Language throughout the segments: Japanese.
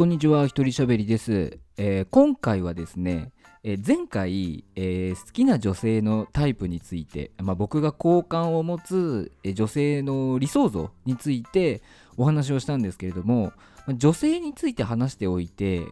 こんにちは、ひとりしゃべりです、えー今回はですね、えー前回、えー好きな女性のタイプについて、まあ、僕が好感を持つ、え女性の理想像についてお話をしたんですけれども、ま女性について話しておいて、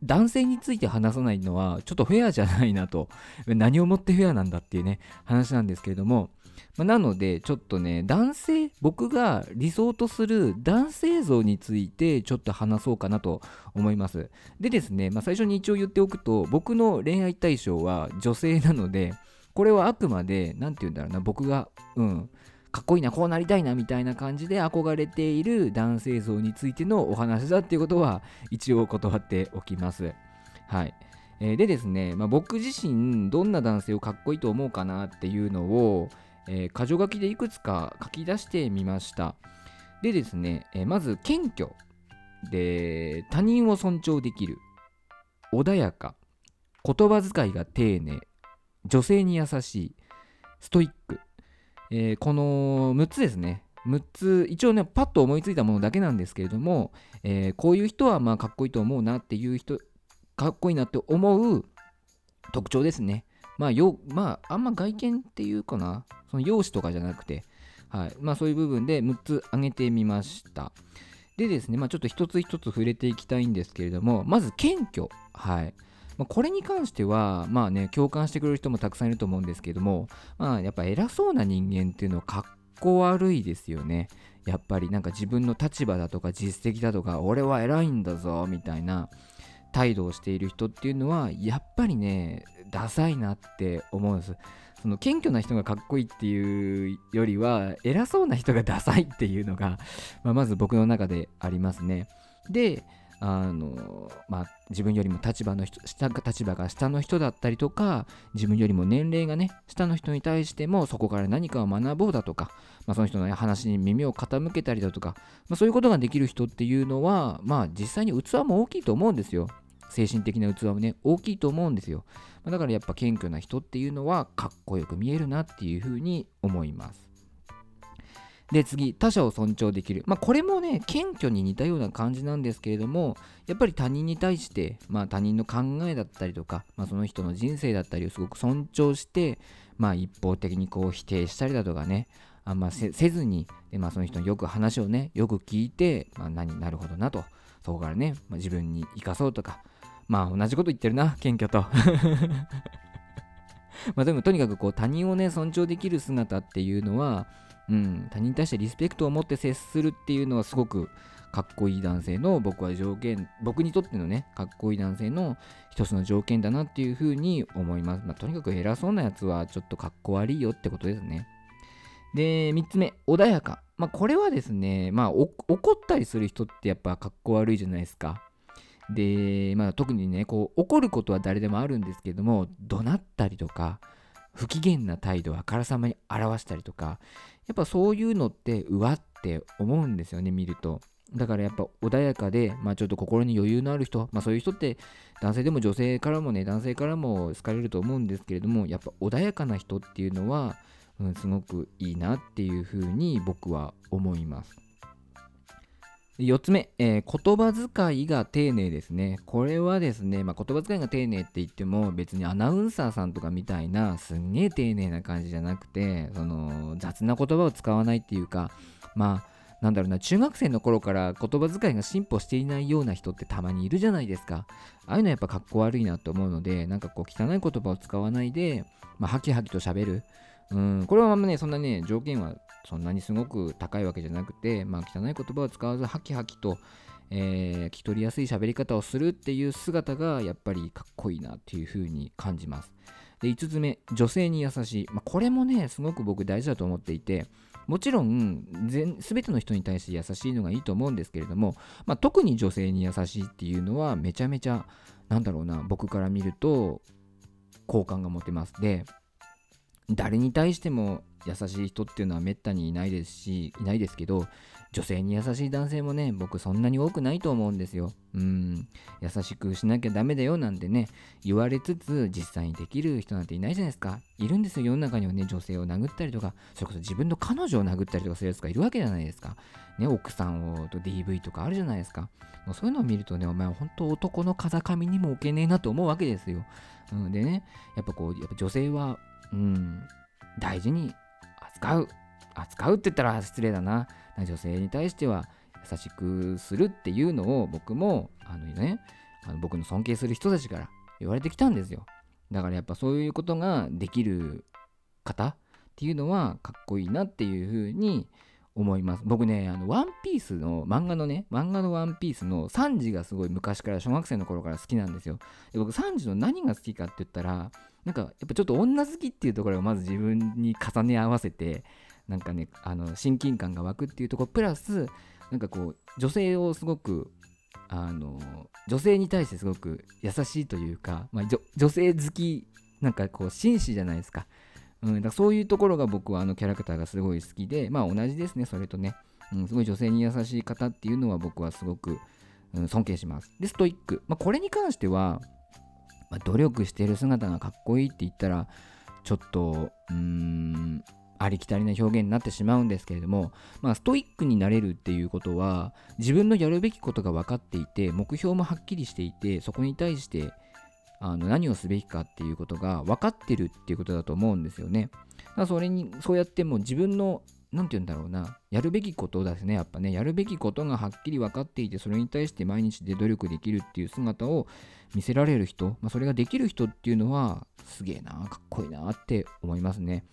男性について話さないのはちょっとフェアじゃないなと、何をもってフェアなんだっていうね、話なんですけれども、まあなので、ちょっとね、男性、僕が理想とする男性像についてちょっと話そうかなと思います。でですね、まあ、最初に一応言っておくと、僕の恋愛対象は女性なので、これはあくまで、なんて言うんだろうな、僕が、うん、かっこいいな、こうなりたいな、みたいな感じで憧れている男性像についてのお話だっていうことは、一応断っておきます。はい。えーでですね、まあ、僕自身、どんな男性をかっこいいと思うかなっていうのを、えー箇条書きでいくつか書き出してみました。でですね、えーまず謙虚で他人を尊重できる穏やか言葉遣いが丁寧女性に優しいストイック、えーこの6つですね。6つ一応ねパッと思いついたものだけなんですけれども、えーこういう人はまあかっこいいと思うなっていう人かっこいいなって思う特徴ですね。まあよまああんま外見っていうかなその容姿とかじゃなくてはいまあそういう部分で6つ挙げてみましたでですね、まあ、ちょっと一つ一つ触れていきたいんですけれども、まず謙虚。はい。まあ、これに関しては、まあね、共感してくれる人もたくさんいると思うんですけども、まあ、やっぱ偉そうな人間っていうのはかっこ悪いですよね。やっぱりなんか自分の立場だとか実績だとか、俺は偉いんだぞ、みたいな態度をしている人っていうのは、やっぱりね、ダサいなって思うんです。その謙虚な人がかっこいいっていうよりは偉そうな人がダサいっていうのが、まあ、まず僕の中でありますね。であのまあ、自分よりも立場の人下立場が下の人だったりとか自分よりも年齢がね下の人に対してもそこから何かを学ぼうだとか、まあ、その人の話に耳を傾けたりだとか、まあ、そういうことができる人っていうのはまあ実際に器も大きいと思うんですよ精神的な器もね大きいと思うんですよ。だからやっぱ謙虚な人っていうのはかっこよく見えるなっていうふうに思います。で次他者を尊重できる。まあこれもね謙虚に似たような感じなんですけれどもやっぱり他人に対して、まあ、他人の考えだったりとか、まあ、その人の人生だったりをすごく尊重して、まあ、一方的にこう否定したりだとかねあんませせずにで、まあ、その人のよく話をねよく聞いて、まあ、何なるほどなと。そこからね、まあ、自分に生かそうとかまあ同じこと言ってるな謙虚と。まあでもとにかくこう他人をね尊重できる姿っていうのは、うん、他人に対してリスペクトを持って接するっていうのはすごくかっこいい男性の僕は条件僕にとってのねかっこいい男性の一つの条件だなっていうふうに思います、まあ、とにかく偉そうなやつはちょっとかっこ悪いよってことですね。で3つ目穏やか。まあこれはですねまあ怒ったりする人ってやっぱかっこ悪いじゃないですか。で、まあ、特にねこう怒ることは誰でもあるんですけども怒鳴ったりとか不機嫌な態度をあからさまに表したりとかやっぱそういうのってうわって思うんですよね見ると。だからやっぱ穏やかで、まあ、ちょっと心に余裕のある人、まあ、そういう人って男性でも女性からもね男性からも好かれると思うんですけれどもやっぱ穏やかな人っていうのは、うん、すごくいいなっていうふうに僕は思います。4つ目、えー言葉遣いが丁寧ですね。これはですね、まあ、言葉遣いが丁寧って言っても別にアナウンサーさんとかみたいなすんげえ丁寧な感じじゃなくてその雑な言葉を使わないっていうかまあなんだろうな中学生の頃から言葉遣いが進歩していないような人ってたまにいるじゃないですか。ああいうのはやっぱかっこ悪いなと思うのでなんかこう汚い言葉を使わないで、まあ、ハキハキと喋る。うん、これはあんまね、そんなね、条件はそんなにすごく高いわけじゃなくて、まあ、汚い言葉を使わず、ハキハキと、えー聞き取りやすい喋り方をするっていう姿が、やっぱりかっこいいなっていうふうに感じます。で、5つ目、女性に優しい。まあ、これもね、すごく僕大事だと思っていて、もちろん全、すべての人に対して優しいのがいいと思うんですけれども、まあ、特に女性に優しいっていうのは、めちゃめちゃ、なんだろうな、僕から見ると、好感が持てます。で、誰に対しても優しい人っていうのはめったにいないですしいないですけど女性に優しい男性もね僕そんなに多くないと思うんですよ。うん。優しくしなきゃダメだよなんてね言われつつ実際にできる人なんていないじゃないですか。いるんですよ世の中にはね女性を殴ったりとかそれこそ自分の彼女を殴ったりとかするやつがいるわけじゃないですか。ね奥さんをと DV とかあるじゃないですか。もうそういうのを見るとねお前本当男の風上にも置けねえなと思うわけですよ、うん、でねやっぱこうやっぱ女性はうん。大事に扱う。扱うって言ったら失礼だな。女性に対しては優しくするっていうのを僕もあのねあの僕の尊敬する人たちから言われてきたんですよ。だからやっぱそういうことができる方っていうのはかっこいいなっていうふうに思います。僕ねあのワンピースの漫画のね漫画のワンピースのサンジがすごい昔から小学生の頃から好きなんですよ。で僕サンジの何が好きかって言ったらなんかやっぱちょっと女好きっていうところがまず自分に重ね合わせてなんかねあの親近感が湧くっていうところプラスなんかこう女性をすごくあの女性に対してすごく優しいというか、まあ、女性好きなんかこう紳士じゃないですか,、うん、だそういうところが僕はあのキャラクターがすごい好きでまあ同じですねそれとね、うん、すごい女性に優しい方っていうのは僕はすごく、うん、尊敬します。でストイック、まあ、これに関しては、まあ、努力してる姿がかっこいいって言ったらちょっとうーんありきたりな表現になってしまうんですけれども、まあ、ストイックになれるっていうことは自分のやるべきことが分かっていて目標もはっきりしていてそこに対してあの何をすべきかっていうことが分かってるっていうことだと思うんですよね。だからそれにそうやってもう自分の何て言うんだろうなやるべきことですねやっぱねやるべきことがはっきり分かっていてそれに対して毎日で努力できるっていう姿を見せられる人、まあ、それができる人っていうのはすげえなかっこいいなって思いますね。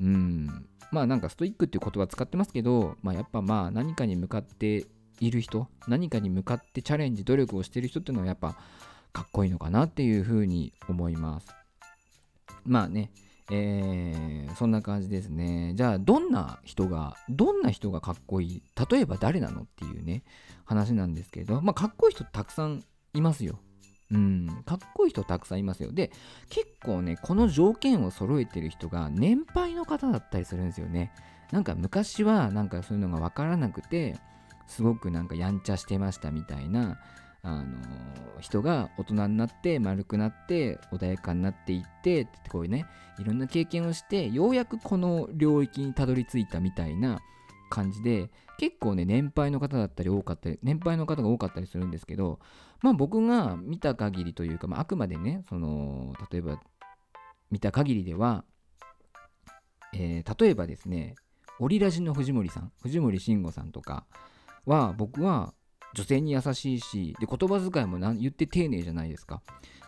うん、まあなんかストイックっていう言葉使ってますけど、まあやっぱまあ何かに向かっている人、何かに向かってチャレンジ、努力をしてる人っていうのはやっぱかっこいいのかなっていうふうに思います。まあね、えー、そんな感じですね。じゃあ、どんな人が、どんな人がかっこいい例えば誰なのっていうね、話なんですけれど、まあ、かっこいい人たくさんいますよ。うん、かっこいい人たくさんいますよ。で、結構ね、この条件を揃えてる人が年配の方だったりするんですよね。なんか昔はなんかそういうのが分からなくて、すごくなんかやんちゃしてましたみたいな、あの人が大人になって丸くなって穏やかになっていってってこういうねいろんな経験をしてようやくこの領域にたどり着いたみたいな感じで結構ね年配の方だったり多かったり年配の方が多かったりするんですけどまあ僕が見た限りというか、まあ、あくまでねその例えば見た限りでは、えー、例えばですねオリラジの藤森さん藤森慎吾さんとかは僕は女性に優しいしで言葉遣いも言って丁寧じゃないですか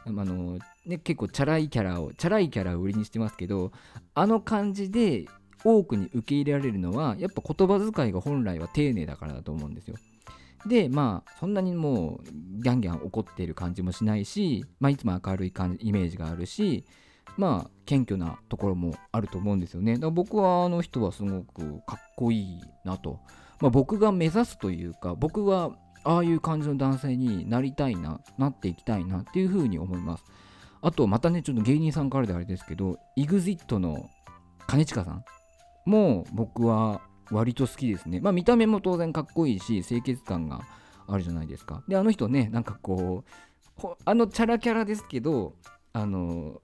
あのね、結構チャラいキャラをチャラいキャラを売りにしてますけどあの感じで多くに受け入れられるのはやっぱ言葉遣いが本来は丁寧だからだと思うんですよ。でまあそんなにもうギャンギャン怒っている感じもしないし、まあ、いつも明るい感じイメージがあるしまあ謙虚なところもあると思うんですよね。だから僕はあの人はすごくかっこいいなと。まあ、僕が目指すというか僕はああいう感じの男性になりたいななっていきたいなっていうふうに思います。あとまたねちょっと芸人さんからであれですけど EXIT の兼近さんも僕は割と好きですね。まあ見た目も当然かっこいいし清潔感があるじゃないですか。であの人ねなんかこうあのチャラキャラですけどあの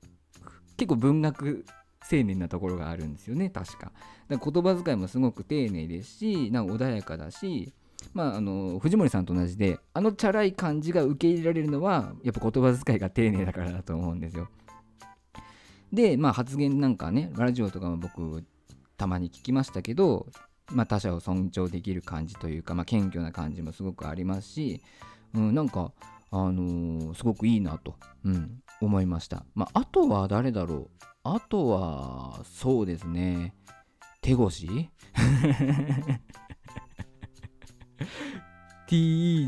結構文学青年なところがあるんですよね確か。か言葉遣いもすごく丁寧ですしなんか穏やかだしまあ、あの藤森さんと同じであのチャラい感じが受け入れられるのはやっぱ言葉遣いが丁寧だからだと思うんですよ。で、まあ、発言なんかねラジオとかも僕たまに聞きましたけど、まあ、他者を尊重できる感じというか、まあ、謙虚な感じもすごくありますし、うん、なんか、あのー、すごくいいなと、うん、思いました。まあ、あとは誰だろう？あとは、そうですね、手越？?T-E-G-O-S-H-I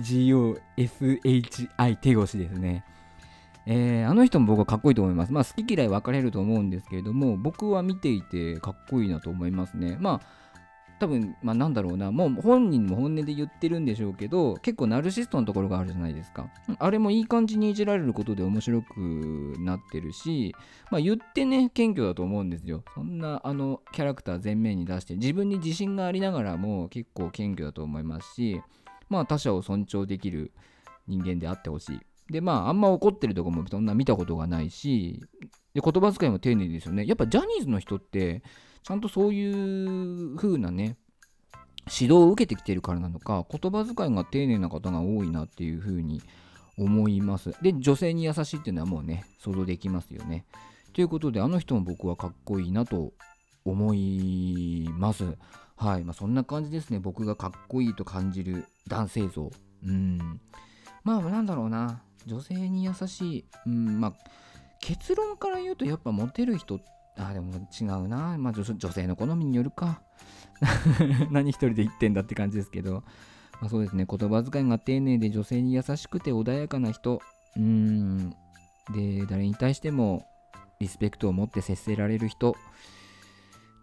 手越ですね。えー、あの人も僕はかっこいいと思います。まあ好き嫌い分かれると思うんですけれども、僕は見ていてかっこいいなと思いますね。まあ多分まあなんだろうな。もう本人も本音で言ってるんでしょうけど結構ナルシストのところがあるじゃないですか。あれもいい感じにいじられることで面白くなってるしまあ言ってね謙虚だと思うんですよ。そんなあのキャラクター前面に出して自分に自信がありながらも結構謙虚だと思いますしまあ他者を尊重できる人間であってほしい。でまああんま怒ってるとこもそんな見たことがないしで言葉遣いも丁寧ですよね。やっぱジャニーズの人ってちゃんとそういう風なね指導を受けてきてるからなのか言葉遣いが丁寧な方が多いなっていう風に思います。で女性に優しいっていうのはもうね想像できますよね。ということであの人も僕はかっこいいなと思います。はい。まあそんな感じですね。僕がかっこいいと感じる男性像。うん。まあなんだろうな。女性に優しい。うん。まあ結論から言うとやっぱモテる人あでも違うな、まあ、女女性の好みによるか。何一人で言ってんだって感じですけど、まあ、そうですね。言葉遣いが丁寧で女性に優しくて穏やかな人。うーん。で誰に対してもリスペクトを持って接せられる人。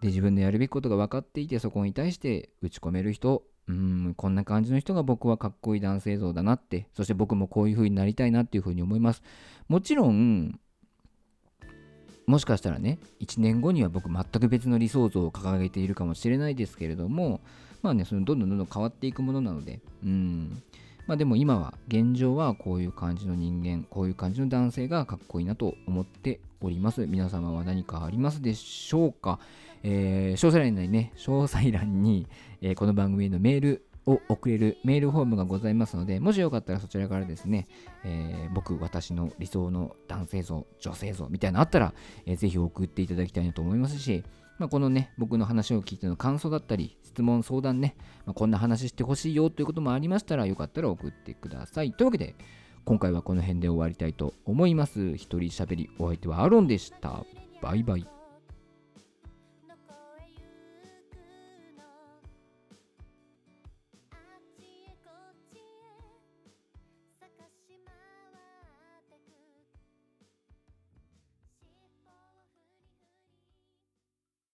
で自分のやるべきことが分かっていてそこに対して打ち込める人。うん。こんな感じの人が僕はかっこいい男性像だなって。そして僕もこういう風になりたいなっていう風に思います。もちろんもしかしたらね1年後には僕全く別の理想像を掲げているかもしれないですけれどもまあねそのどんどんどんどん変わっていくものなのでうん。まあでも今は現状はこういう感じの人間こういう感じの男性がかっこいいなと思っております。皆様は何かありますでしょうか、えー、詳細欄にね詳細欄に、えー、この番組へのメールを送れるメールフォームがございますので、もしよかったらそちらからですね、えー、僕、私の理想の男性像、女性像みたいなのあったら、えー、ぜひ送っていただきたいなと思いますし、まあ、このね、僕の話を聞いての感想だったり、質問、相談ね、まあ、こんな話してほしいよということもありましたら、よかったら送ってください。というわけで、今回はこの辺で終わりたいと思います。一人喋り、お相手はアロンでした。バイバイ。